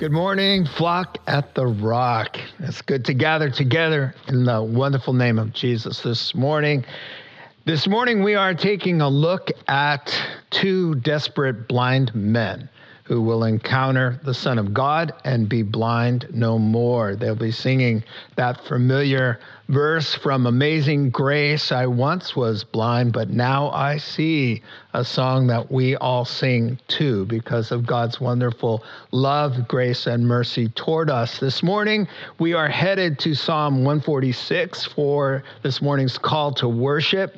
Good morning, flock at the rock. It's good to gather together in the wonderful name of Jesus this morning. This morning, we are taking a look at two desperate blind men who will encounter the Son of God and be blind no more. They'll be singing that familiar verse from Amazing Grace I once was blind, but now I see, a song that we all sing too because of God's wonderful love, grace, and mercy toward us. This morning, we are headed to Psalm 146 for this morning's call to worship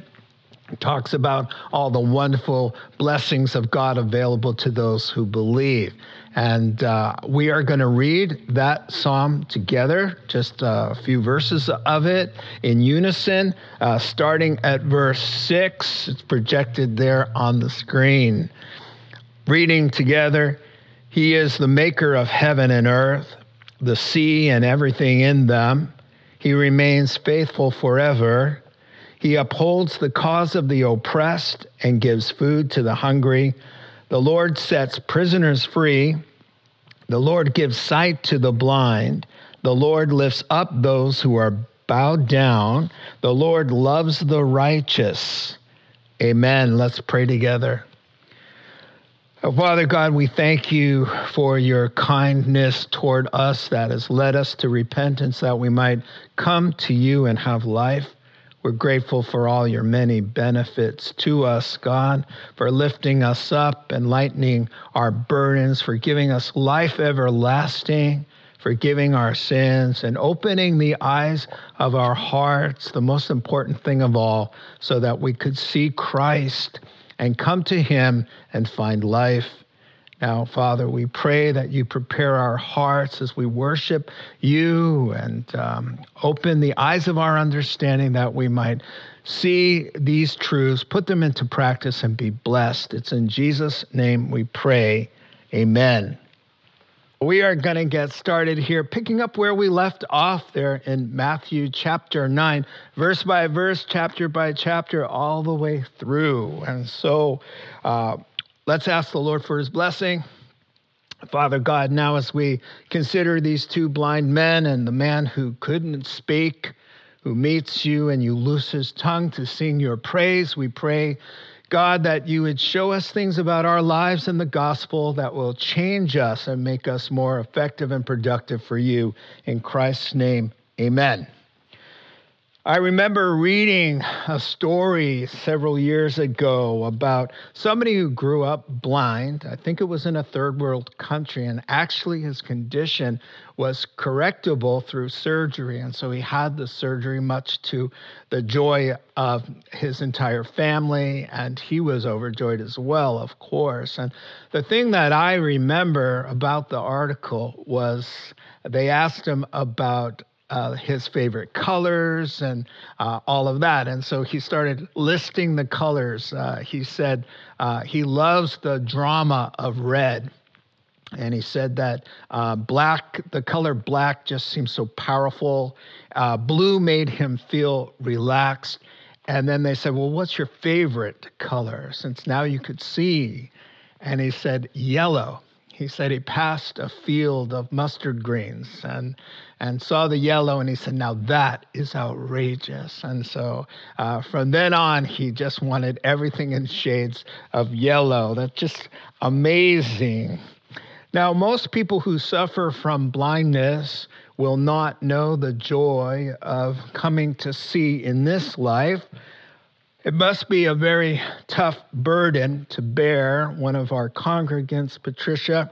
talks about all the wonderful blessings of God available to those who believe. And uh, we are going to read that psalm together, just a few verses of it in unison, uh, starting at verse six. It's projected there on the screen. Reading together He is the maker of heaven and earth, the sea and everything in them. He remains faithful forever. He upholds the cause of the oppressed and gives food to the hungry. The Lord sets prisoners free. The Lord gives sight to the blind. The Lord lifts up those who are bowed down. The Lord loves the righteous. Amen. Let's pray together. Father God, we thank you for your kindness toward us that has led us to repentance that we might come to you and have life. We're grateful for all your many benefits to us, God, for lifting us up and lightening our burdens, for giving us life everlasting, forgiving our sins, and opening the eyes of our hearts, the most important thing of all, so that we could see Christ and come to him and find life now, Father, we pray that you prepare our hearts as we worship you and um, open the eyes of our understanding that we might see these truths, put them into practice, and be blessed. It's in Jesus' name we pray. Amen. We are going to get started here, picking up where we left off there in Matthew chapter 9, verse by verse, chapter by chapter, all the way through. And so, uh, Let's ask the Lord for his blessing. Father God, now as we consider these two blind men and the man who couldn't speak, who meets you and you loose his tongue to sing your praise, we pray, God, that you would show us things about our lives and the gospel that will change us and make us more effective and productive for you. In Christ's name, amen. I remember reading a story several years ago about somebody who grew up blind. I think it was in a third world country, and actually his condition was correctable through surgery. And so he had the surgery, much to the joy of his entire family, and he was overjoyed as well, of course. And the thing that I remember about the article was they asked him about uh, his favorite colors and uh, all of that. And so he started listing the colors. Uh, he said uh, he loves the drama of red. And he said that uh, black, the color black just seems so powerful. Uh, blue made him feel relaxed. And then they said, Well, what's your favorite color? Since now you could see. And he said, Yellow. He said he passed a field of mustard greens and and saw the yellow and he said now that is outrageous. And so uh, from then on he just wanted everything in shades of yellow. That's just amazing. Now most people who suffer from blindness will not know the joy of coming to see in this life. It must be a very tough burden to bear. One of our congregants, Patricia,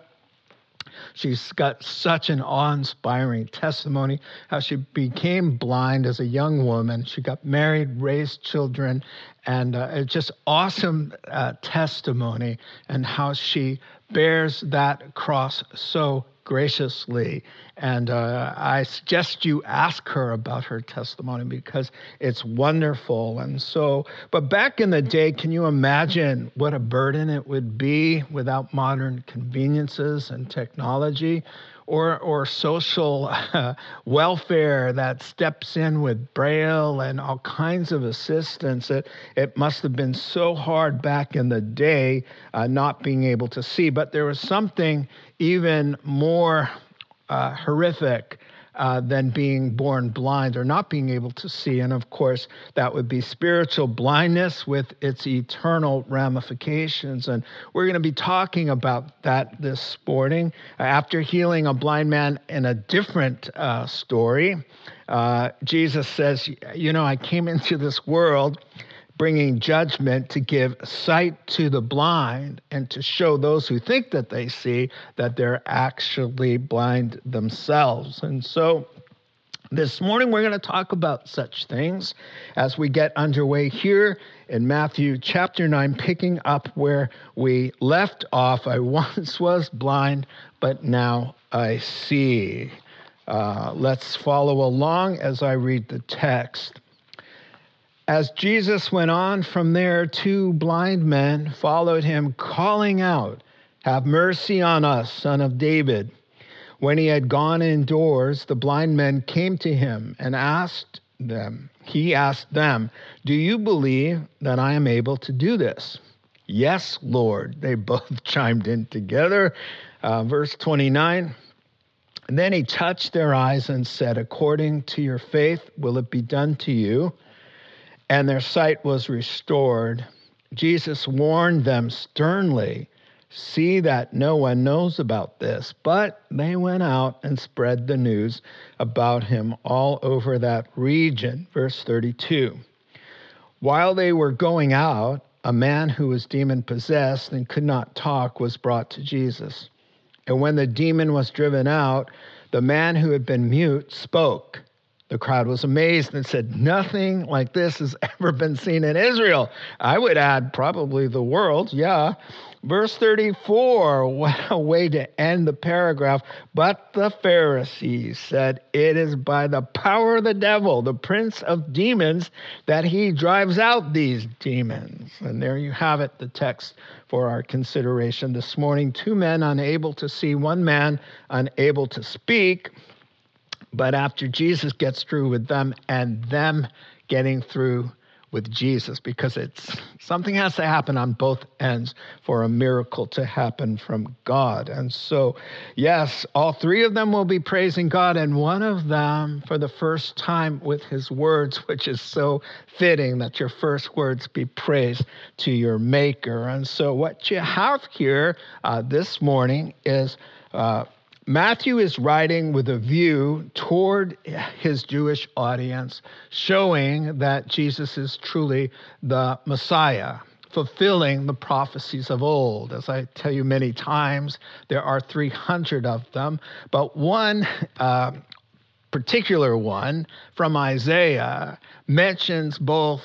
She's got such an awe inspiring testimony how she became blind as a young woman. She got married, raised children, and uh, it's just awesome uh, testimony and how she bears that cross so graciously. And uh, I suggest you ask her about her testimony because it's wonderful. And so, but back in the day, can you imagine what a burden it would be without modern conveniences and technology? or, or social uh, welfare that steps in with Braille and all kinds of assistance. It, it must have been so hard back in the day uh, not being able to see. But there was something even more uh, horrific uh, than being born blind or not being able to see. And of course, that would be spiritual blindness with its eternal ramifications. And we're going to be talking about that this morning. After healing a blind man in a different uh, story, uh, Jesus says, You know, I came into this world bringing judgment to give sight to the blind and to show those who think that they see that they're actually blind themselves. And so this morning we're going to talk about such things as we get underway here in Matthew chapter 9, picking up where we left off. I once was blind, but now I see. Uh, let's follow along as I read the text. As Jesus went on from there, two blind men followed him, calling out, Have mercy on us, son of David. When he had gone indoors, the blind men came to him and asked them, He asked them, Do you believe that I am able to do this? Yes, Lord. They both chimed in together. Uh, verse 29. And then he touched their eyes and said, According to your faith, will it be done to you? And their sight was restored. Jesus warned them sternly See that no one knows about this. But they went out and spread the news about him all over that region. Verse 32. While they were going out, a man who was demon possessed and could not talk was brought to Jesus. And when the demon was driven out, the man who had been mute spoke. The crowd was amazed and said, Nothing like this has ever been seen in Israel. I would add, probably the world, yeah. Verse 34, what a way to end the paragraph. But the Pharisees said, It is by the power of the devil, the prince of demons, that he drives out these demons. And there you have it, the text for our consideration this morning. Two men unable to see, one man unable to speak. But after Jesus gets through with them and them getting through with Jesus, because it's something has to happen on both ends for a miracle to happen from God. And so, yes, all three of them will be praising God, and one of them for the first time with his words, which is so fitting that your first words be praise to your Maker. And so, what you have here uh, this morning is. Uh, Matthew is writing with a view toward his Jewish audience, showing that Jesus is truly the Messiah, fulfilling the prophecies of old. As I tell you many times, there are 300 of them, but one uh, particular one from Isaiah mentions both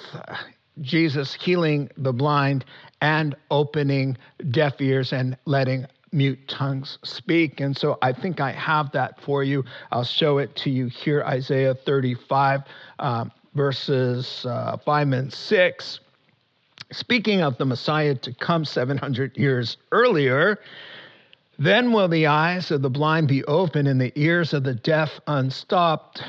Jesus healing the blind and opening deaf ears and letting mute tongues speak. And so I think I have that for you. I'll show it to you here Isaiah 35, uh, verses uh, 5 and 6. Speaking of the Messiah to come 700 years earlier, then will the eyes of the blind be open and the ears of the deaf unstopped.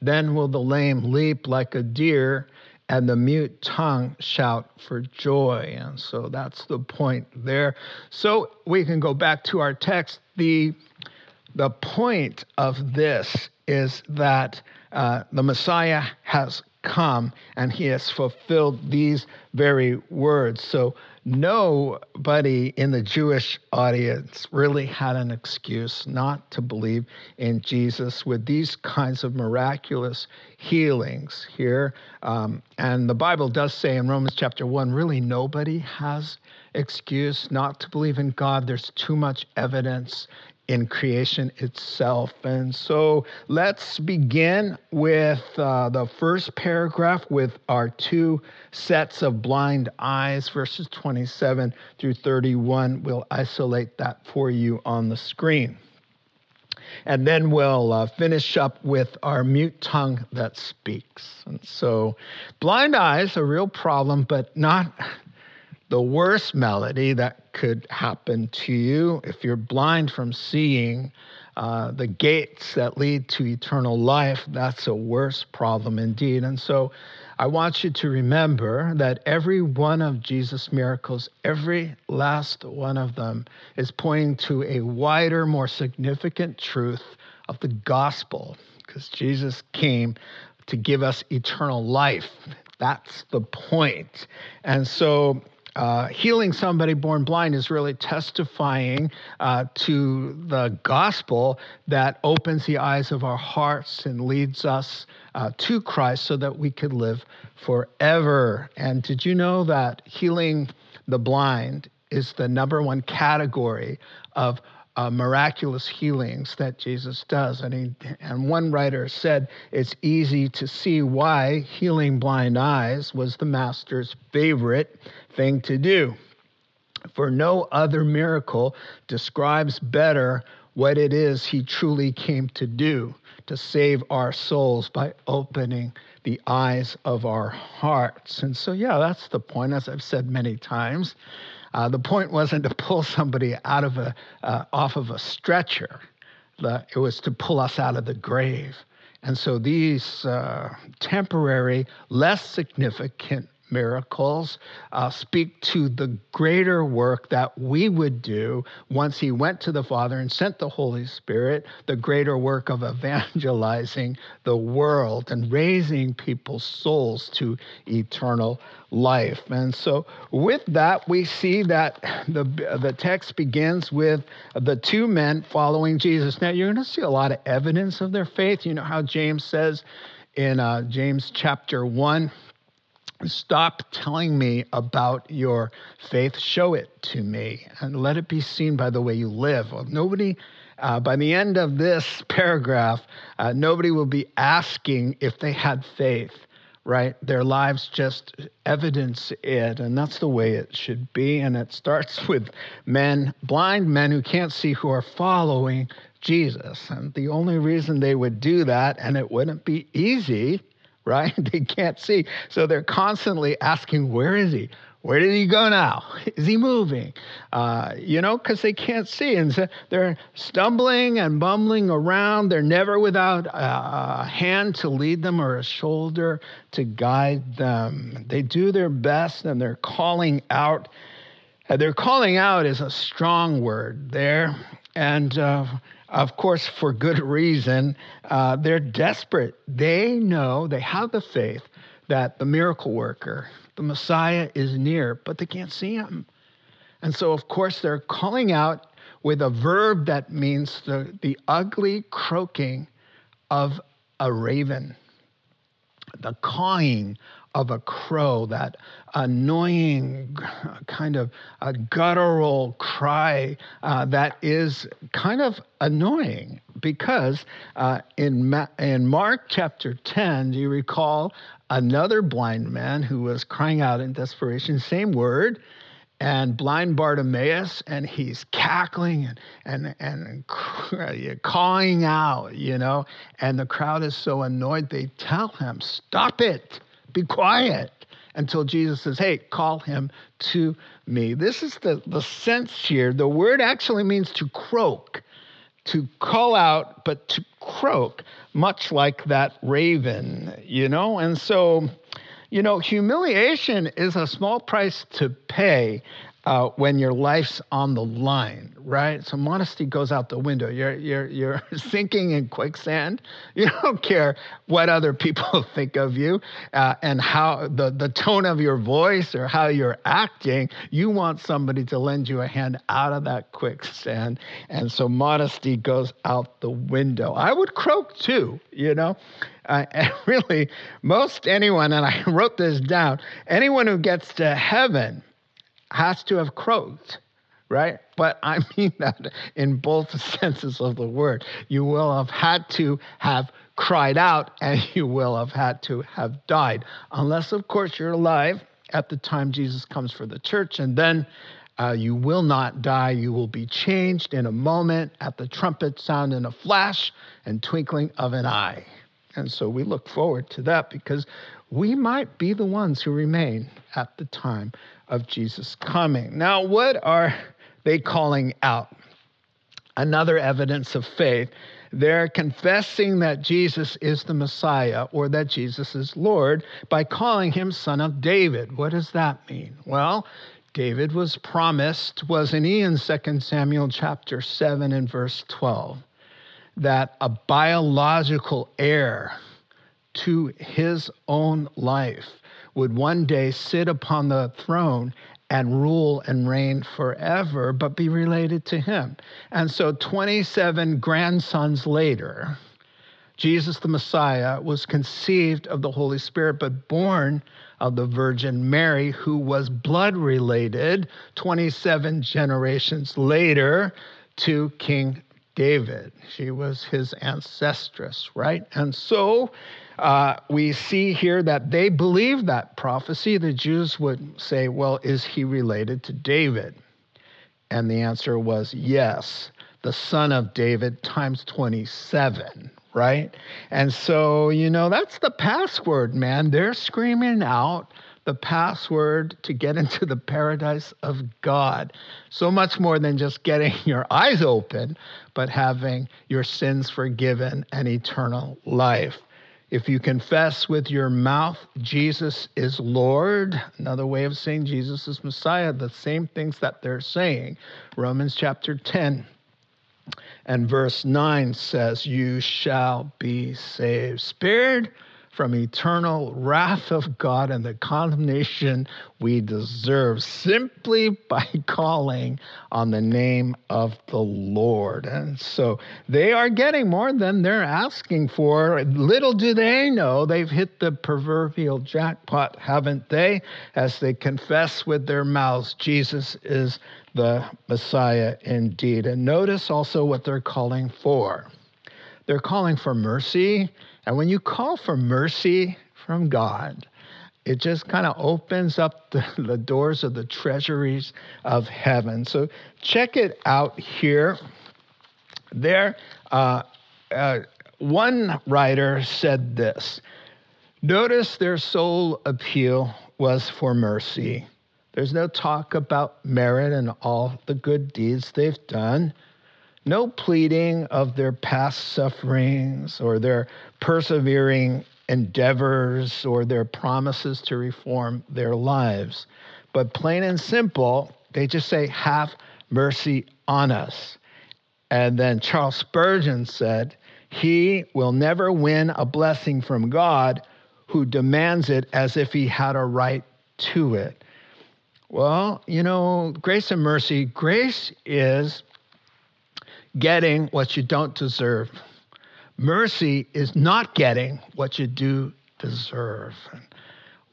Then will the lame leap like a deer and the mute tongue shout for joy. And so that's the point there. So we can go back to our text. The, the point of this is that uh, the Messiah has come and he has fulfilled these very words. So nobody in the Jewish audience really had an excuse not to believe in Jesus with these kinds of miraculous healings here. Um, and the Bible does say in Romans chapter 1 really nobody has excuse not to believe in God. There's too much evidence in creation itself. And so let's begin with uh, the first paragraph with our two sets of blind eyes, verses 27 through 31. We'll isolate that for you on the screen. And then we'll uh, finish up with our mute tongue that speaks. And so, blind eyes, a real problem, but not the worst melody that could happen to you if you're blind from seeing uh, the gates that lead to eternal life. That's a worse problem indeed. And so I want you to remember that every one of Jesus' miracles, every last one of them, is pointing to a wider, more significant truth of the gospel because Jesus came to give us eternal life. That's the point. And so uh, healing somebody born blind is really testifying uh, to the gospel that opens the eyes of our hearts and leads us uh, to Christ so that we could live forever. And did you know that healing the blind is the number one category of uh, miraculous healings that Jesus does. And, he, and one writer said it's easy to see why healing blind eyes was the master's favorite thing to do. For no other miracle describes better what it is he truly came to do to save our souls by opening the eyes of our hearts. And so, yeah, that's the point, as I've said many times. Uh, the point wasn't to pull somebody out of a uh, off of a stretcher. The, it was to pull us out of the grave. And so these uh, temporary, less significant miracles uh, speak to the greater work that we would do once he went to the Father and sent the Holy Spirit, the greater work of evangelizing the world and raising people's souls to eternal life. And so, with that, we see that the, the text begins with the two men following Jesus. Now, you're going to see a lot of evidence of their faith. You know how James says in uh, James chapter 1 Stop telling me about your faith. Show it to me and let it be seen by the way you live. Well, nobody, uh, by the end of this paragraph, uh, nobody will be asking if they had faith, right? Their lives just evidence it, and that's the way it should be. And it starts with men, blind men who can't see, who are following Jesus. And the only reason they would do that, and it wouldn't be easy, right? They can't see. So they're constantly asking, Where is he? Where did he go now? Is he moving? Uh, you know, because they can't see. And so they're stumbling and bumbling around. They're never without a hand to lead them or a shoulder to guide them. They do their best and they're calling out. And their calling out is a strong word there. And uh, of course, for good reason. Uh, they're desperate. They know, they have the faith that the miracle worker, the Messiah, is near, but they can't see him. And so, of course, they're calling out with a verb that means the, the ugly croaking of a raven, the cawing of a crow, that annoying kind of a guttural cry uh, that is kind of annoying because uh, in, Ma- in Mark chapter 10, do you recall another blind man who was crying out in desperation, same word, and blind Bartimaeus, and he's cackling and, and, and cawing out, you know, and the crowd is so annoyed, they tell him, Stop it be quiet until Jesus says, Hey, call him to me. This is the, the sense here. The word actually means to croak, to call out, but to croak, much like that raven, you know? And so, you know, humiliation is a small price to pay uh, when your life's on the line, right? So modesty goes out the window. You're you're you're sinking in quicksand. You don't care what other people think of you uh, and how the the tone of your voice or how you're acting. You want somebody to lend you a hand out of that quicksand, and so modesty goes out the window. I would croak too, you know. Uh, and really, most anyone, and I wrote this down, anyone who gets to heaven has to have croaked, right? But I mean that in both senses of the word. You will have had to have cried out and you will have had to have died, unless, of course, you're alive at the time Jesus comes for the church, and then uh, you will not die. You will be changed in a moment at the trumpet sound in a flash and twinkling of an eye. And so we look forward to that because we might be the ones who remain at the time of Jesus coming. Now, what are they calling out? Another evidence of faith. They're confessing that Jesus is the Messiah or that Jesus is Lord by calling him Son of David. What does that mean? Well, David was promised, wasn't he, in 2 Samuel chapter 7 and verse 12, that a biological heir to his own life would one day sit upon the throne and rule and reign forever, but be related to him. And so 27 grandsons later, Jesus the Messiah was conceived of the Holy Spirit, but born of the Virgin Mary, who was blood related 27 generations later to King David. She was his ancestress, right? And so uh, we see here that they believe that prophecy. The Jews would say, well, is he related to David? And the answer was yes, the son of David times 27, right? And so, you know, that's the password, man. They're screaming out the password to get into the paradise of God. So much more than just getting your eyes open, but having your sins forgiven and eternal life. If you confess with your mouth Jesus is Lord, another way of saying Jesus is Messiah, the same things that they're saying. Romans chapter 10 and verse 9 says, You shall be saved. Spared from eternal wrath of God and the condemnation we deserve simply by calling on the name of the Lord. And so they are getting more than they're asking for. Little do they know they've hit the proverbial jackpot, haven't they? As they confess with their mouths, Jesus is the Messiah indeed. And notice also what they're calling for. They're calling for mercy and when you call for mercy from God, it just kind of opens up the, the, doors of the treasuries of heaven. So check it out here. There, uh, uh, one writer said this Notice their sole appeal was for mercy. There's no talk about merit and all the good deeds they've done no pleading of their past sufferings or their persevering endeavors or their promises to reform their lives. But plain and simple, they just say, Have mercy on us. And then Charles Spurgeon said, He will never win a blessing from God who demands it as if he had a right to it. Well, you know, grace and mercy, grace is getting what you don't deserve. Mercy is not getting what you do deserve.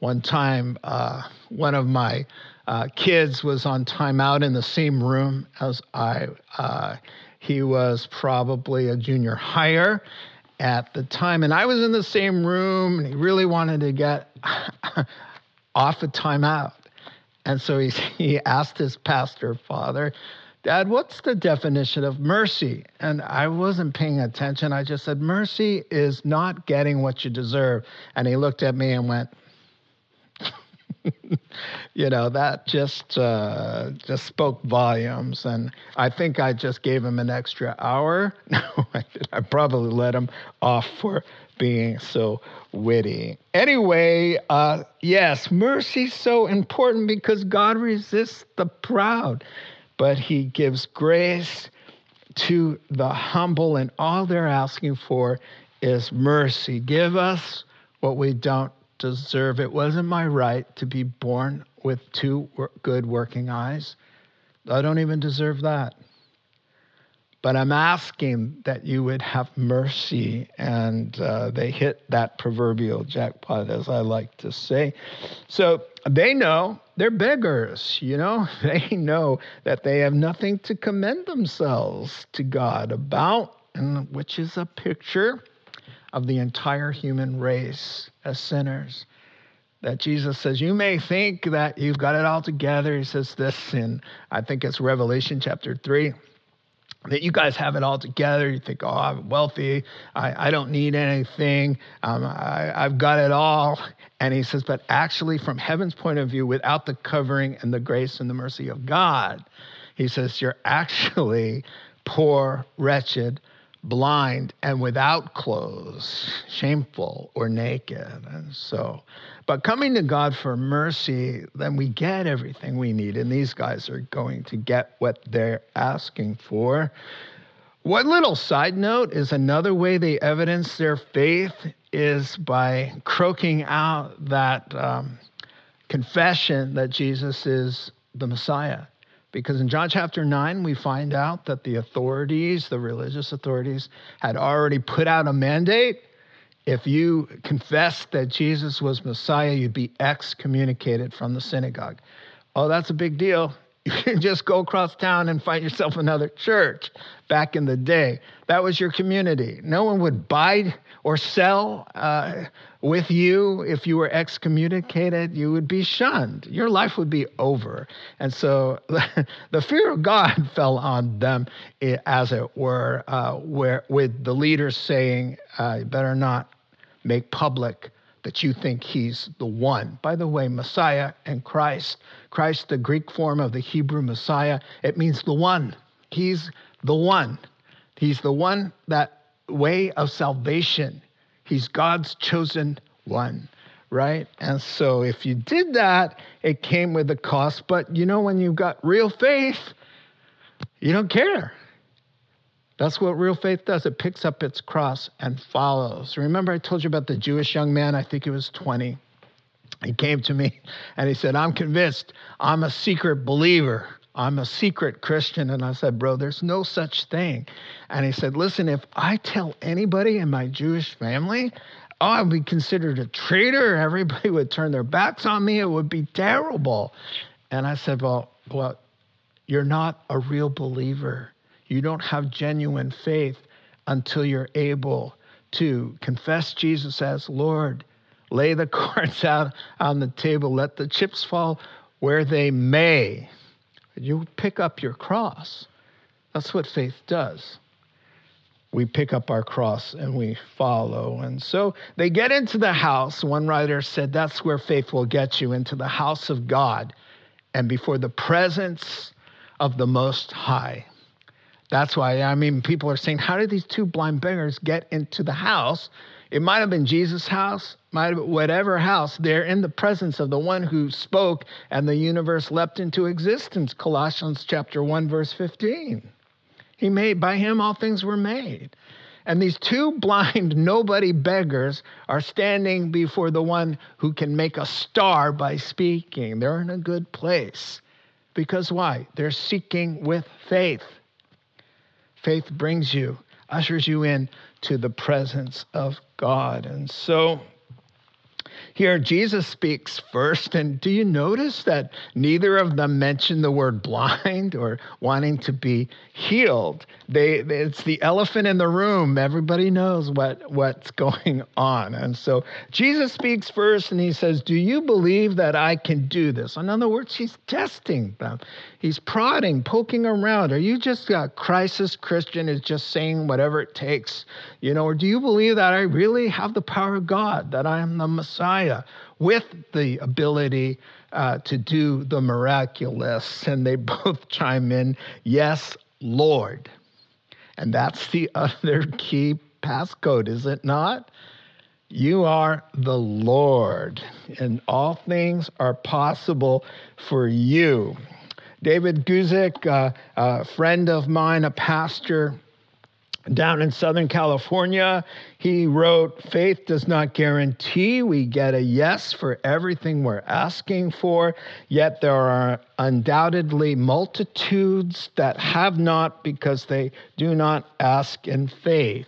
One time, uh, one of my uh, kids was on timeout in the same room as I. Uh, he was probably a junior higher at the time, and I was in the same room, and he really wanted to get off a timeout. And so he, he asked his pastor father, Dad, what's the definition of mercy? And I wasn't paying attention. I just said, Mercy is not getting what you deserve. And he looked at me and went, you know that just uh, just spoke volumes, and I think I just gave him an extra hour. No, I, probably let him off for being so witty. Anyway, uh, yes, mercy's so important because God resists the proud, but He gives grace to the humble, and all they're asking for is mercy. Give us what we don't deserve. It wasn't my right to be born with two good working eyes. I don't even deserve that. But I'm asking that you would have mercy, and uh, they hit that proverbial jackpot, as I like to say. So they know they're beggars, you know? They know that they have nothing to commend themselves to God about, and which is a picture of the entire human race as sinners. That Jesus says, You may think that you've got it all together. He says this in, I think it's Revelation chapter 3 that you guys have it all together. You think, oh, I'm wealthy. I, I don't need anything. Um, I, I've got it all. And he says, but actually, from heaven's point of view, without the covering and the grace and the mercy of God, he says, you're actually poor, wretched, blind and without clothes, shameful or naked. And so, but coming to God for mercy, then we get everything we need. And these guys are going to get what they're asking for. One little side note is another way they evidence their faith is by croaking out that um, confession that Jesus is the Messiah. Because in John chapter 9, we find out that the authorities, the religious authorities, had already put out a mandate. If you confessed that Jesus was Messiah, you'd be excommunicated from the synagogue. Oh, that's a big deal. You can just go across town and find yourself another church back in the day. That was your community. No one would buy or sell uh, with you if you were excommunicated. You would be shunned. Your life would be over. And so the fear of God fell on them, as it were, uh, where, with the leaders saying, uh, you better not make public that you think he's the one. By the way, Messiah and Christ, Christ, the Greek form of the Hebrew Messiah, it means the one. He's the one. He's the one that way of salvation. He's God's chosen one, right? And so if you did that, it came with a cost. But you know, when you've got real faith, you don't care. That's what real faith does. It picks up its cross and follows. Remember, I told you about the Jewish young man, I think he was 20. He came to me and he said, I'm convinced I'm a secret believer. I'm a secret Christian. And I said, Bro, there's no such thing. And he said, Listen, if I tell anybody in my Jewish family, oh, I'd be considered a traitor. Everybody would turn their backs on me. It would be terrible. And I said, Well, well, you're not a real believer. You don't have genuine faith until you're able to confess Jesus as Lord, lay the cards out on the table, let the chips fall where they may. You pick up your cross. That's what faith does. We pick up our cross and we follow. And so they get into the house. One writer said that's where faith will get you into the house of God and before the presence of the Most High. That's why, I mean, people are saying, how did these two blind beggars get into the house? It might have been Jesus' house, might have been whatever house. They're in the presence of the one who spoke and the universe leapt into existence. Colossians chapter 1, verse 15. He made, by him all things were made. And these two blind, nobody beggars are standing before the one who can make a star by speaking. They're in a good place. Because why? They're seeking with faith. Faith brings you, ushers you in to the presence of God. And so here, Jesus speaks first, and do you notice that neither of them mention the word blind or wanting to be healed? They, it's the elephant in the room. Everybody knows what, what's going on. And so Jesus speaks first, and he says, Do you believe that I can do this? In other words, he's testing them. He's prodding, poking around. Are you just a crisis Christian is just saying whatever it takes? You know, or do you believe that I really have the power of God, that I am the Messiah? With the ability uh, to do the miraculous. And they both chime in, Yes, Lord. And that's the other key passcode, is it not? You are the Lord, and all things are possible for you. David Guzik, uh, a friend of mine, a pastor down in Southern California, he wrote, Faith does not guarantee we get a yes for everything we're asking for, yet there are undoubtedly multitudes that have not because they do not ask in faith.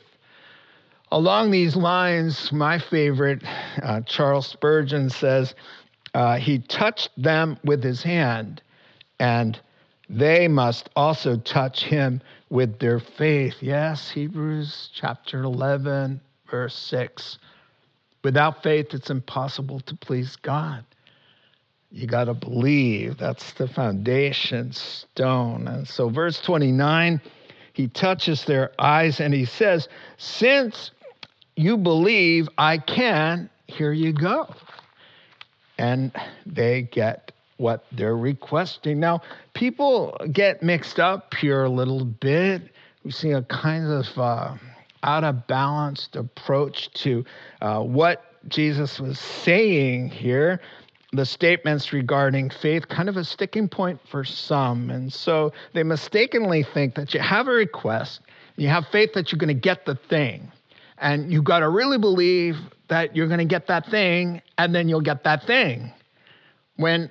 Along these lines, my favorite, uh, Charles Spurgeon says, uh, he touched them with his hand, and they must also touch him with their faith. Yes, Hebrews chapter 11, verse 6. Without faith, it's impossible to please God. You got to believe. That's the foundation stone. And so, verse 29, he touches their eyes and he says, Since you believe I can, here you go. And they get what they're requesting. Now, people get mixed up here a little bit. We see a kind of uh, out of balanced approach to uh, what Jesus was saying here. The statements regarding faith, kind of a sticking point for some. And so they mistakenly think that you have a request, you have faith that you're going to get the thing. And you've got to really believe that you're going to get that thing, and then you'll get that thing. When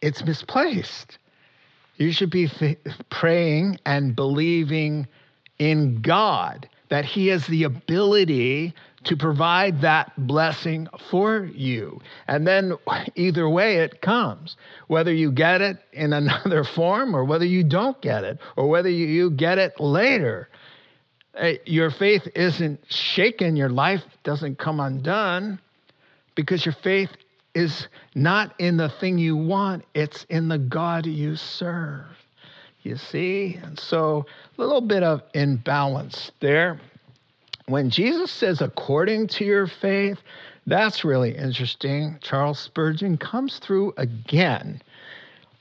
it's misplaced. You should be praying and believing in God that He has the ability to provide that blessing for you. And then either way it comes, whether you get it in another form or whether you don't get it or whether you get it later. Eh, your faith isn't shaken, your life doesn't come undone because your faith is not in the thing you want, it's in the God you serve. You see? And so a little bit of imbalance there. When Jesus says, according to your faith, that's really interesting. Charles Spurgeon comes through again.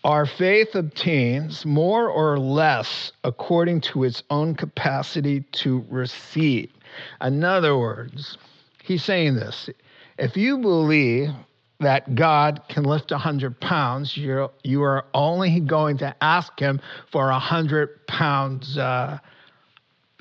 Our faith obtains more or less according to its own capacity to receive. In other words, he's saying this if you believe that God can lift 100 pounds, you're, you are only going to ask Him for a 100 pounds uh,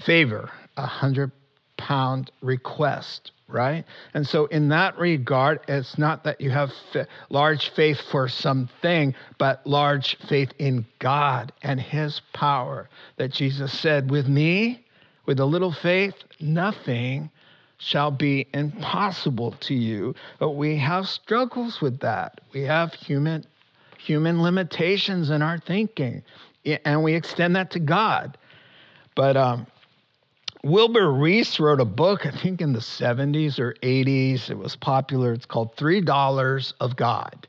favor, a 100 pound request, right? And so, in that regard, it's not that you have f- large faith for something, but large faith in God and His power. That Jesus said, With me, with a little faith, nothing shall be impossible to you. But we have struggles with that. We have human human limitations in our thinking, and we extend that to God. But um, Wilbur Rees wrote a book, I think in the 70s or 80s. It was popular. It's called Three Dollars of God.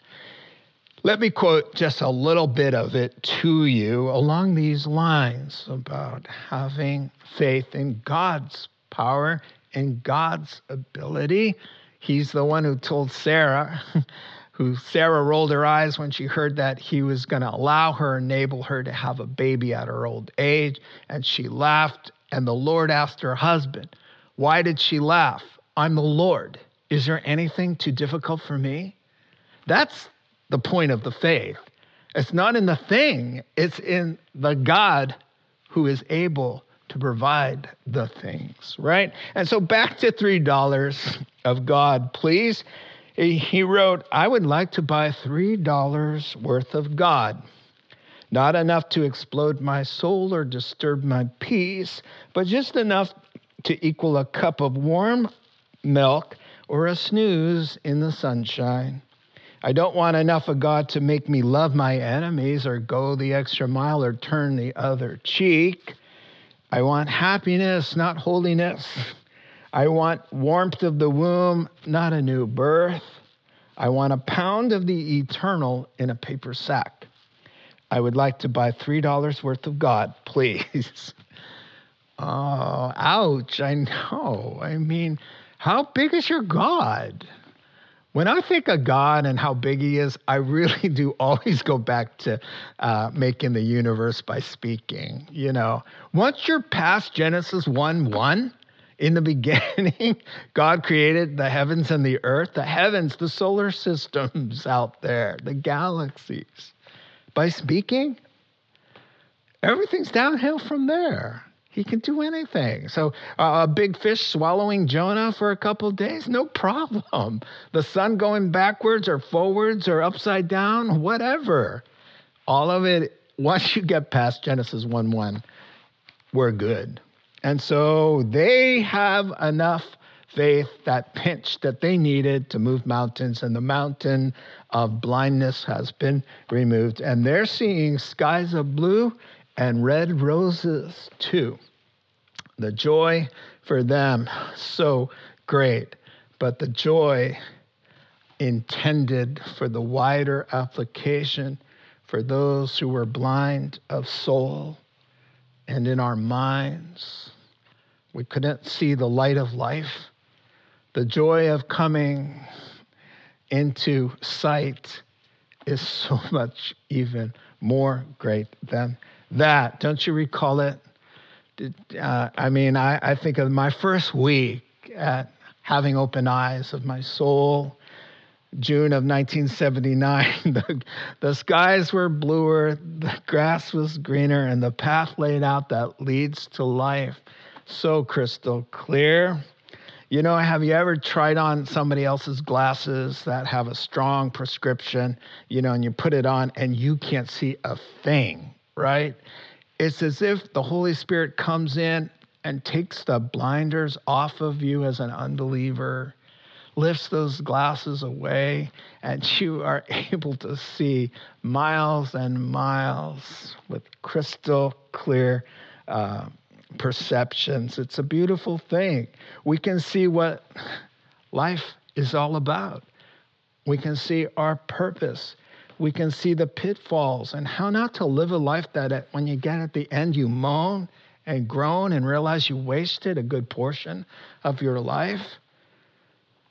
Let me quote just a little bit of it to you along these lines about having faith in God's power in God's ability. He's the one who told Sarah, who Sarah rolled her eyes when she heard that he was going to allow her, enable her to have a baby at her old age. And she laughed. And the Lord asked her husband, Why did she laugh? I'm the Lord. Is there anything too difficult for me? That's the point of the faith. It's not in the thing, it's in the God who is able provide the things, right? And so back to $3 of God, please. He wrote, I would like to buy $3 worth of God. Not enough to explode my soul or disturb my peace, but just enough to equal a cup of warm milk or a snooze in the sunshine. I don't want enough of God to make me love my enemies or go the extra mile or turn the other cheek. I want happiness, not holiness. I want warmth of the womb, not a new birth. I want a pound of the eternal in a paper sack. I would like to buy $3 worth of God, please. oh, ouch. I know. I mean, how big is your God? When I think of God and how big He is, I really do always go back to uh, making the universe by speaking. You know, once you're past Genesis 1 1, in the beginning, God created the heavens and the earth, the heavens, the solar systems out there, the galaxies. By speaking, everything's downhill from there. He can do anything. So uh, a big fish swallowing Jonah for a couple days, no problem. The sun going backwards or forwards or upside down, whatever. All of it, once you get past Genesis 1 1, we're good. And so they have enough faith, that pinch that they needed to move mountains, and the mountain of blindness has been removed. And they're seeing skies of blue and red roses too. The joy for them, so great, but the joy intended for the wider application for those who were blind of soul and in our minds. We couldn't see the light of life, the joy of coming into sight is so much even more great than that. Don't you recall it? Uh, I mean, I, I think of my first week at having open eyes of my soul. June of 1979, the, the skies were bluer, the grass was greener, and the path laid out that leads to life so crystal clear. You know, have you ever tried on somebody else's glasses that have a strong prescription, you know, and you put it on and you can't see a thing, right? It's as if the Holy Spirit comes in and takes the blinders off of you as an unbeliever, lifts those glasses away, and you are able to see miles and miles with crystal clear uh, perceptions. It's a beautiful thing. We can see what life is all about. We can see our purpose. We can see the pitfalls and how not to live a life that when you get at the end, you moan and groan and realize you wasted a good portion of your life.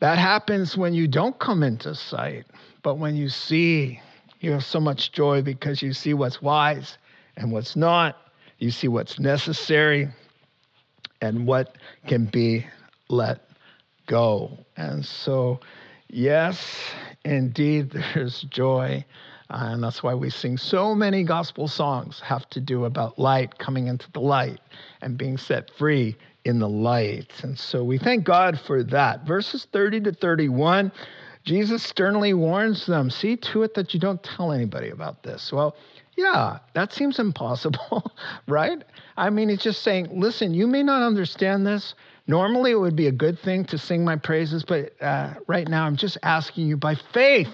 That happens when you don't come into sight, but when you see, you have so much joy because you see what's wise and what's not you see what's necessary and what can be let go. And so, yes, indeed, there's joy. Uh, and that's why we sing so many gospel songs have to do about light coming into the light and being set free in the light. And so we thank God for that. Verses 30 to 31, Jesus sternly warns them see to it that you don't tell anybody about this. Well, yeah, that seems impossible, right? I mean, it's just saying, listen, you may not understand this. Normally, it would be a good thing to sing my praises, but uh, right now, I'm just asking you by faith.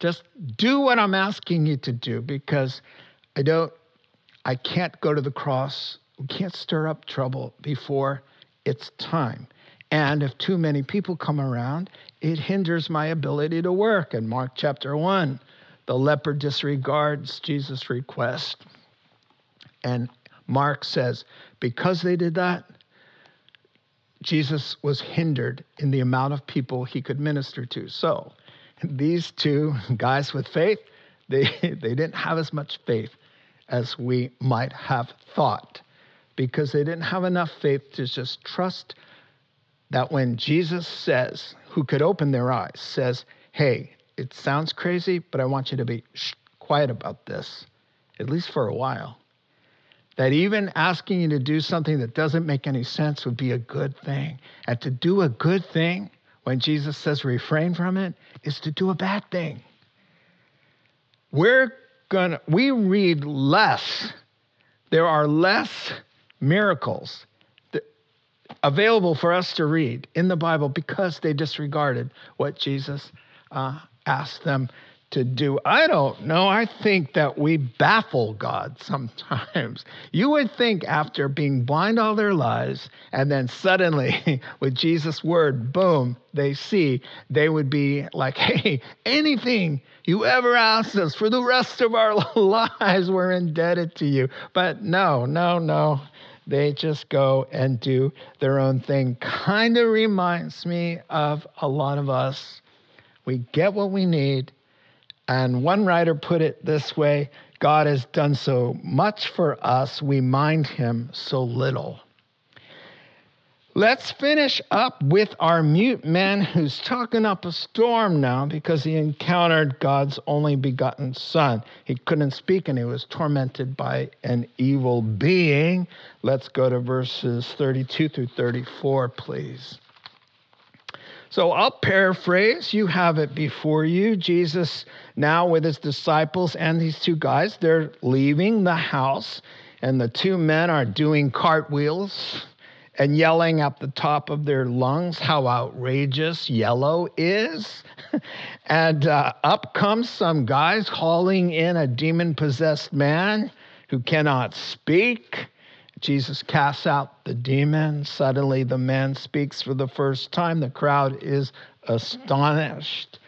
Just do what I'm asking you to do because I don't, I can't go to the cross. We can't stir up trouble before it's time. And if too many people come around, it hinders my ability to work. In Mark chapter 1, the leper disregards Jesus' request. And Mark says, because they did that, Jesus was hindered in the amount of people he could minister to. So these two guys with faith, they, they didn't have as much faith as we might have thought because they didn't have enough faith to just trust that when Jesus says, who could open their eyes, says, hey, it sounds crazy, but I want you to be quiet about this, at least for a while. That even asking you to do something that doesn't make any sense would be a good thing. And to do a good thing, when Jesus says refrain from it, is to do a bad thing. We're gonna, we read less. There are less miracles available for us to read in the Bible because they disregarded what Jesus uh, ask them to do. I don't know. I think that we baffle God sometimes. You would think after being blind all their lives, and then suddenly with Jesus' word, boom, they see, they would be like, hey, anything you ever asked us for the rest of our lives, we're indebted to you. But no, no, no. They just go and do their own thing. Kind of reminds me of a lot of us We get what we need. And one writer put it this way God has done so much for us, we mind him so little. Let's finish up with our mute man who's talking up a storm now because he encountered God's only begotten Son. He couldn't speak and he was tormented by an evil being. Let's go to verses 32 through 34, please. So I'll paraphrase. You have it before you. Jesus, now with his disciples and these two guys, they're leaving the house, and the two men are doing cartwheels and yelling at the top of their lungs how outrageous yellow is. and uh, up comes some guys hauling in a demon possessed man who cannot speak. Jesus casts out the demon. Suddenly, the man speaks for the first time. The crowd is astonished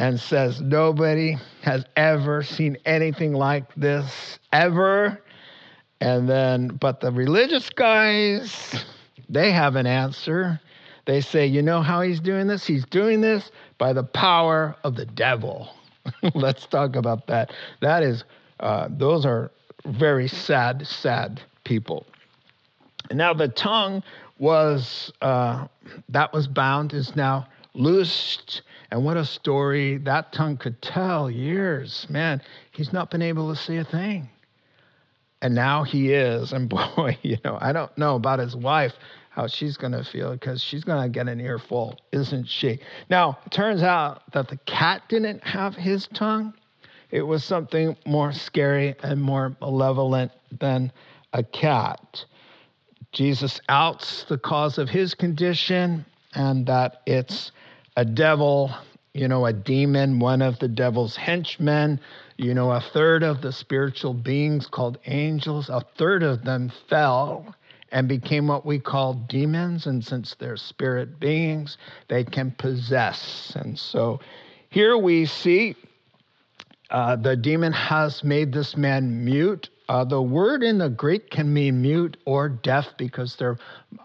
and says, Nobody has ever seen anything like this, ever. And then, but the religious guys, they have an answer. They say, you know how he's doing this? He's doing this by the power of the devil. Let's talk about that. That is, uh, those are very sad, sad people. And now the tongue was, uh, that was bound, is now loosed. And what a story that tongue could tell years. Man, he's not been able to say a thing. And now he is. And boy, you know, I don't know about his wife, how she's going to feel because she's going to get an earful, isn't she? Now, it turns out that the cat didn't have his tongue. It was something more scary and more malevolent than a cat. Jesus outs the cause of his condition and that it's a devil, you know, a demon, one of the devil's henchmen. You know, a third of the spiritual beings called angels, a third of them fell and became what we call demons. And since they're spirit beings, they can possess. And so here we see uh, the demon has made this man mute. Uh, the word in the Greek can mean mute or deaf because they're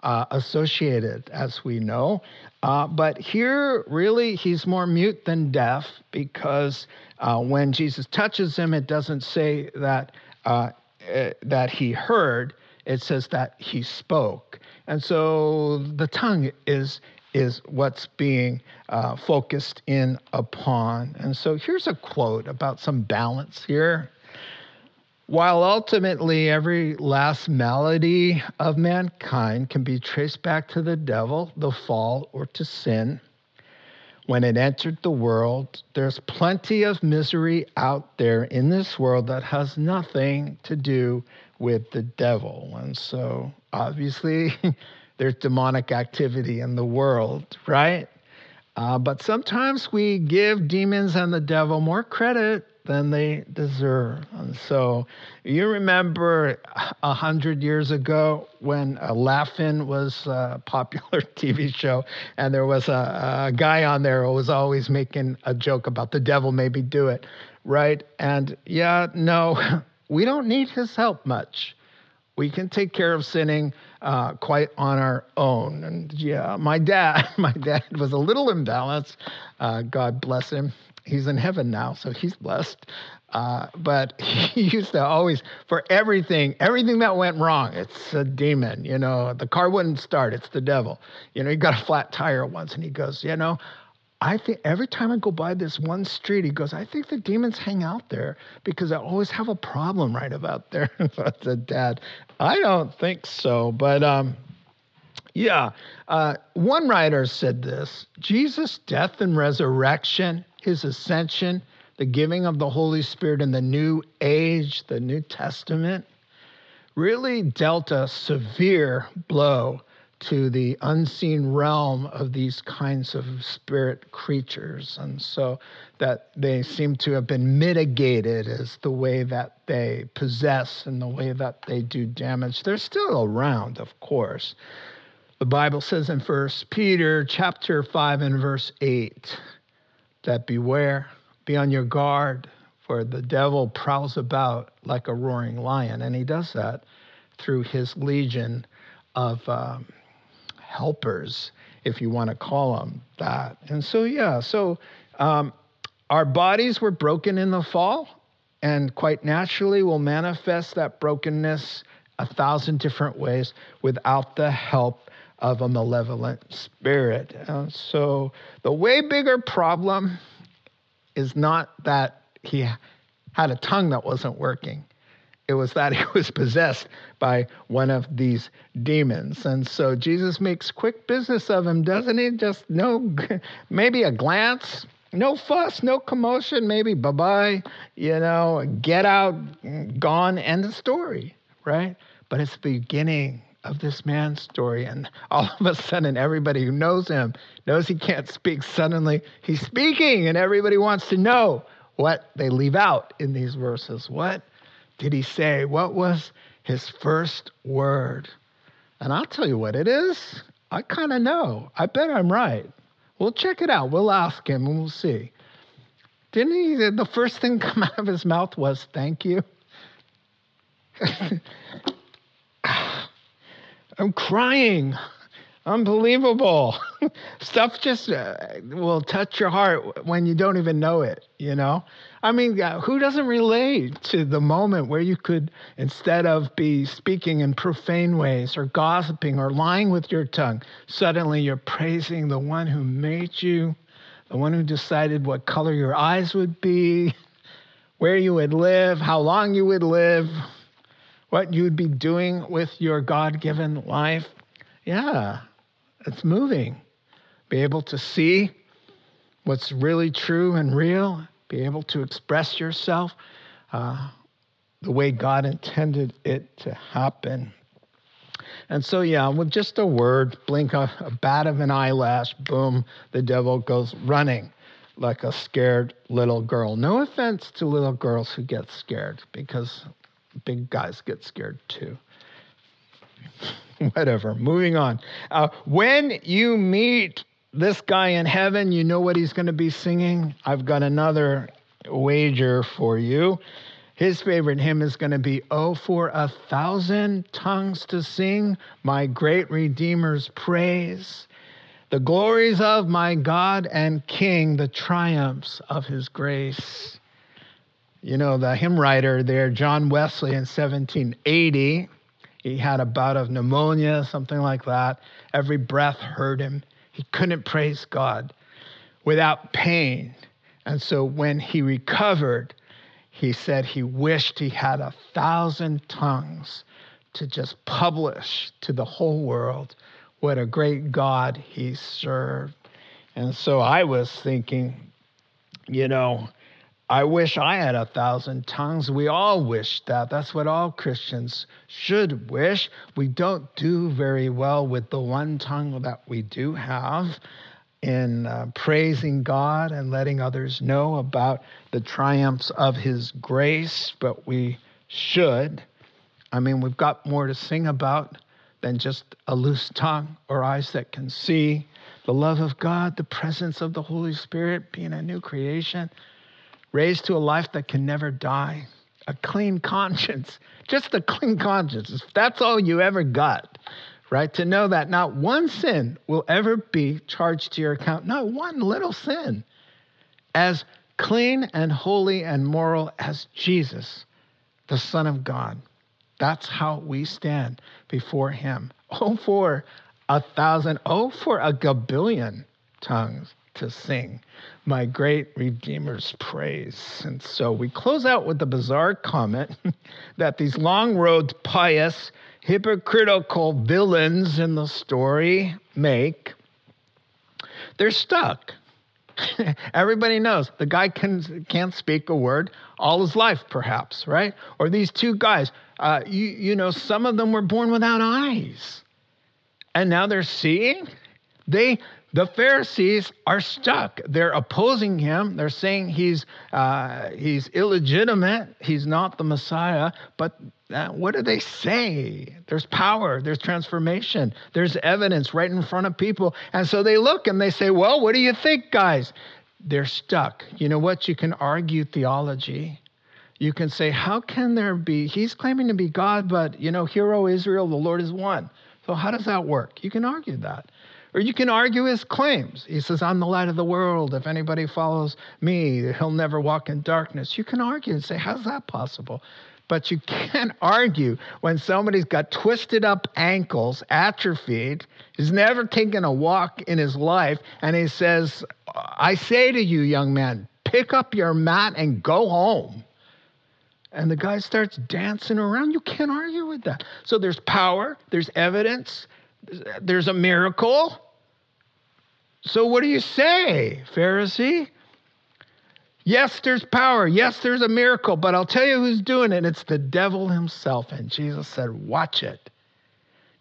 uh, associated, as we know. Uh, but here, really, he's more mute than deaf because uh, when Jesus touches him, it doesn't say that uh, eh, that he heard it says that he spoke. And so the tongue is is what's being uh, focused in upon. And so here's a quote about some balance here. While ultimately every last malady of mankind can be traced back to the devil, the fall, or to sin, when it entered the world, there's plenty of misery out there in this world that has nothing to do with the devil. And so obviously there's demonic activity in the world, right? Uh, but sometimes we give demons and the devil more credit than they deserve. And so you remember a hundred years ago when uh, Laugh-In was a popular TV show, and there was a, a guy on there who was always making a joke about the devil maybe do it, right? And yeah, no, we don't need his help much. We can take care of sinning uh, quite on our own. And yeah, my dad, my dad was a little imbalanced. Uh, God bless him. He's in heaven now, so he's blessed. Uh, but he used to always, for everything, everything that went wrong, it's a demon. You know, the car wouldn't start, it's the devil. You know, he got a flat tire once, and he goes, you know, I think every time I go by this one street, he goes, I think the demons hang out there because I always have a problem right about there. I said, Dad, I don't think so. But um, yeah, uh, one writer said this Jesus' death and resurrection, his ascension, the giving of the Holy Spirit in the new age, the New Testament, really dealt a severe blow to the unseen realm of these kinds of spirit creatures. And so that they seem to have been mitigated as the way that they possess and the way that they do damage. They're still around, of course. The Bible says in First Peter chapter 5 and verse 8 that beware, be on your guard, for the devil prowls about like a roaring lion. And he does that through his legion of um, helpers, if you want to call them that. And so, yeah, so Um, our bodies were broken in the fall, and quite naturally will manifest that brokenness a thousand different ways without the help of a malevolent spirit. Uh, so, the way bigger problem is not that he had a tongue that wasn't working. It was that he was possessed by one of these demons. And so Jesus makes quick business of him, doesn't he? Just no, maybe a glance, no fuss, no commotion, maybe bye bye, you know, get out, gone, end of story, right? But it's the beginning of this man's story. And all of a sudden, everybody who knows him knows he can't speak. Suddenly, he's speaking, and everybody wants to know what they leave out in these verses. What did he say? What was his first word? And I'll tell you what it is. I kind of know. I bet I'm right. We'll check it out. We'll ask him and we'll see. Didn't he? The first thing come out of his mouth was, Thank you. I'm crying. Unbelievable. Stuff just uh, will touch your heart when you don't even know it, you know? I mean, who doesn't relate to the moment where you could, instead of be speaking in profane ways or gossiping or lying with your tongue, suddenly you're praising the one who made you, the one who decided what color your eyes would be, where you would live, how long you would live, what you would be doing with your God given life? Yeah, it's moving. Be able to see what's really true and real, be able to express yourself uh, the way God intended it to happen. And so, yeah, with just a word, blink a, a bat of an eyelash, boom, the devil goes running like a scared little girl. No offense to little girls who get scared, because big guys get scared too. Whatever, moving on. Uh, when you meet this guy in heaven, you know what he's going to be singing? I've got another wager for you. His favorite hymn is going to be, Oh, for a thousand tongues to sing my great Redeemer's praise, the glories of my God and King, the triumphs of his grace. You know, the hymn writer there, John Wesley, in 1780, he had a bout of pneumonia, something like that. Every breath hurt him. He couldn't praise God without pain. And so when he recovered, he said he wished he had a thousand tongues to just publish to the whole world what a great God he served. And so I was thinking, you know, I wish I had a thousand tongues. We all wish that. That's what all Christians should wish. We don't do very well with the one tongue that we do have in uh, praising God and letting others know about the triumphs of His grace, but we should. I mean, we've got more to sing about than just a loose tongue or eyes that can see. The love of God, the presence of the Holy Spirit, being a new creation raised to a life that can never die, a clean conscience, just a clean conscience. If that's all you ever got, right? To know that not one sin will ever be charged to your account, not one little sin, as clean and holy and moral as Jesus, the Son of God. That's how we stand before Him. Oh, for a thousand, oh, for a gabillion tongues to sing my great Redeemer's praise. And so we close out with the bizarre comment that these long robed, pious, hypocritical villains in the story make. They're stuck. Everybody knows the guy can, can't speak a word all his life, perhaps, right? Or these two guys, uh, you, you know, some of them were born without eyes. And now they're seeing. They the Pharisees are stuck. They're opposing him. They're saying he's, uh, he's illegitimate. He's not the Messiah. But uh, what do they say? There's power, there's transformation, there's evidence right in front of people. And so they look and they say, Well, what do you think, guys? They're stuck. You know what? You can argue theology. You can say, How can there be? He's claiming to be God, but, you know, hero Israel, the Lord is one. So how does that work? You can argue that Or you can argue his claims. He says, I'm the light of the world. If anybody follows me, he'll never walk in darkness. You can argue and say, How's that possible? But you can't argue when somebody's got twisted up ankles, atrophied, he's never taken a walk in his life, and he says, I say to you, young man, pick up your mat and go home. And the guy starts dancing around. You can't argue with that. So there's power, there's evidence, there's a miracle. So what do you say, Pharisee? Yes, there's power. Yes, there's a miracle, but I'll tell you who's doing it. It's the devil himself. And Jesus said, Watch it,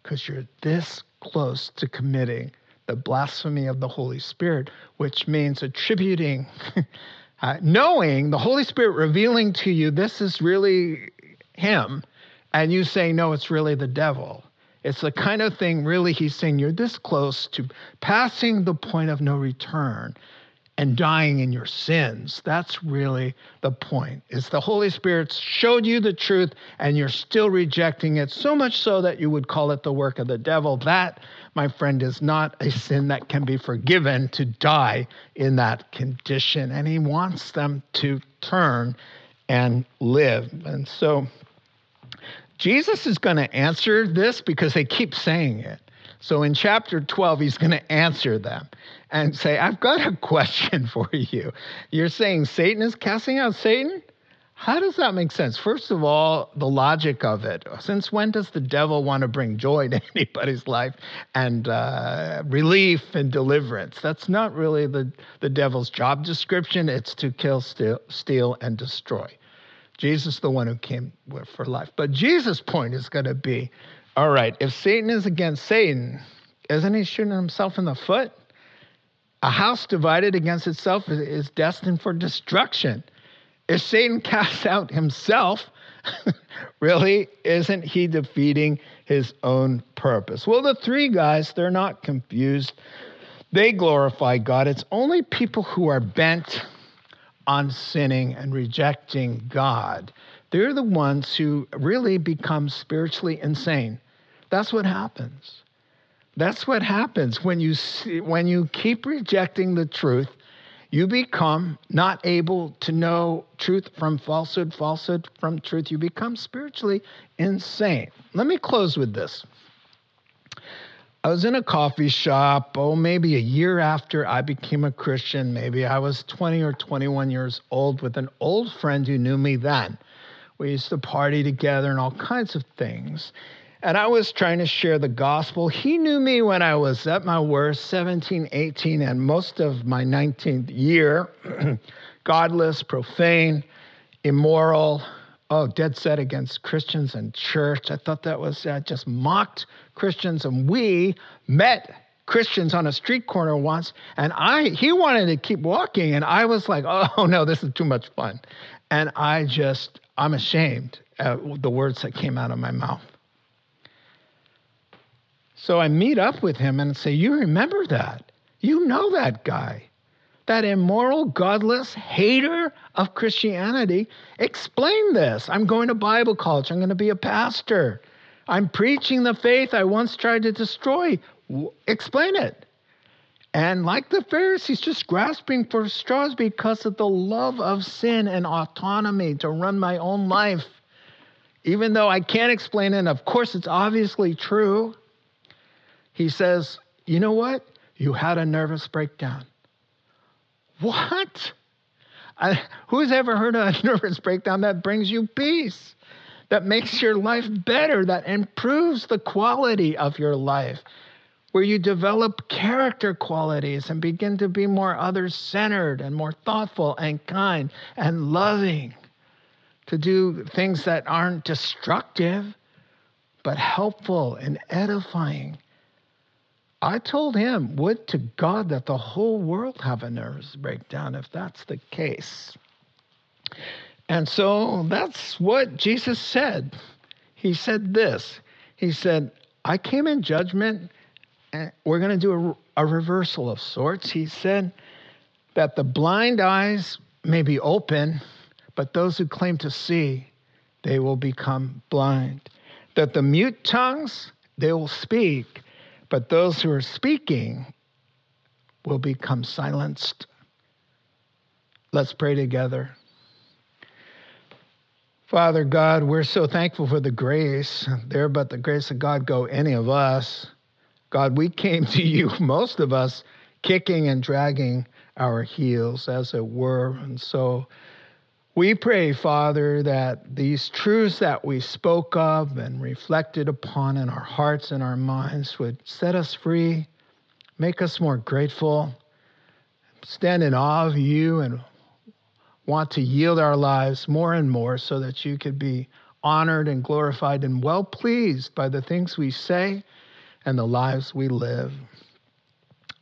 because you're this close to committing the blasphemy of the Holy Spirit, which means attributing, uh, knowing the Holy Spirit revealing to you this is really Him, and you say, No, it's really the devil. It's the kind of thing, really, he's saying you're this close to passing the point of no return and dying in your sins. That's really the point. Is the Holy Spirit showed you the truth and you're still rejecting it, so much so that you would call it the work of the devil. That, my friend, is not a sin that can be forgiven to die in that condition. And he wants them to turn and live. And so Jesus is going to answer this because they keep saying it. So in chapter 12, he's going to answer them and say, I've got a question for you. You're saying Satan is casting out Satan? How does that make sense? First of all, the logic of it. Since when does the devil want to bring joy to anybody's life and uh, relief and deliverance? That's not really the, the devil's job description. It's to kill, steal, steal and destroy. Jesus, the one who came for life. But Jesus' point is going to be all right, if Satan is against Satan, isn't he shooting himself in the foot? A house divided against itself is destined for destruction. If Satan casts out himself, really, isn't he defeating his own purpose? Well, the three guys, they're not confused. They glorify God. It's only people who are bent on sinning and rejecting God. They're the ones who really become spiritually insane. That's what happens. That's what happens when you see, when you keep rejecting the truth. You become not able to know truth from falsehood, falsehood from truth. You become spiritually insane. Let me close with this. I was in a coffee shop, oh, maybe a year after I became a Christian. Maybe I was 20 or 21 years old with an old friend who knew me then. We used to party together and all kinds of things. And I was trying to share the gospel. He knew me when I was at my worst, 17, 18, and most of my 19th year. Godless, profane, immoral, oh, dead set against Christians and church. I thought that was uh, just mocked Christians. And we met Christians on a street corner once, and I he wanted to keep walking, and I was like, oh no, this is too much fun. And I just, I'm ashamed at the words that came out of my mouth. So I meet up with him and say, You remember that? You know that guy that immoral, godless hater of Christianity, explain this. I'm going to Bible college. I'm going to be a pastor. I'm preaching the faith I once tried to destroy. Explain it. And like the Pharisees, just grasping for straws because of the love of sin and autonomy to run my own life. Even though I can't explain it, and of course, it's obviously true. He says, You know what? You had a nervous breakdown. What? I, who's ever heard of a nervous breakdown that brings you peace, that makes your life better, that improves the quality of your life, where you develop character qualities and begin to be more others centered and more thoughtful and kind and loving, to do things that aren't destructive, but helpful and edifying I told him, would to God that the whole world have a nervous breakdown if that's the case. And so that's what Jesus said. He said this He said, I came in judgment, and we're going to do a, a reversal of sorts. He said that the blind eyes may be open, but those who claim to see, they will become blind. That the mute tongues, they will speak but those who are speaking will become silenced. Let's pray together. Father God, we're so thankful for the grace. There but the grace of God go any of us. God, we came to you, most of us, kicking and dragging our heels, as it were. And so we pray, Father, that these truths that we spoke of and reflected upon in our hearts and our minds would set us free, make us more grateful, stand in awe of you, and want to yield our lives more and more so that you could be honored and glorified and well pleased by the things we say and the lives we live.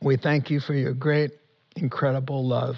We thank you for your great, incredible love.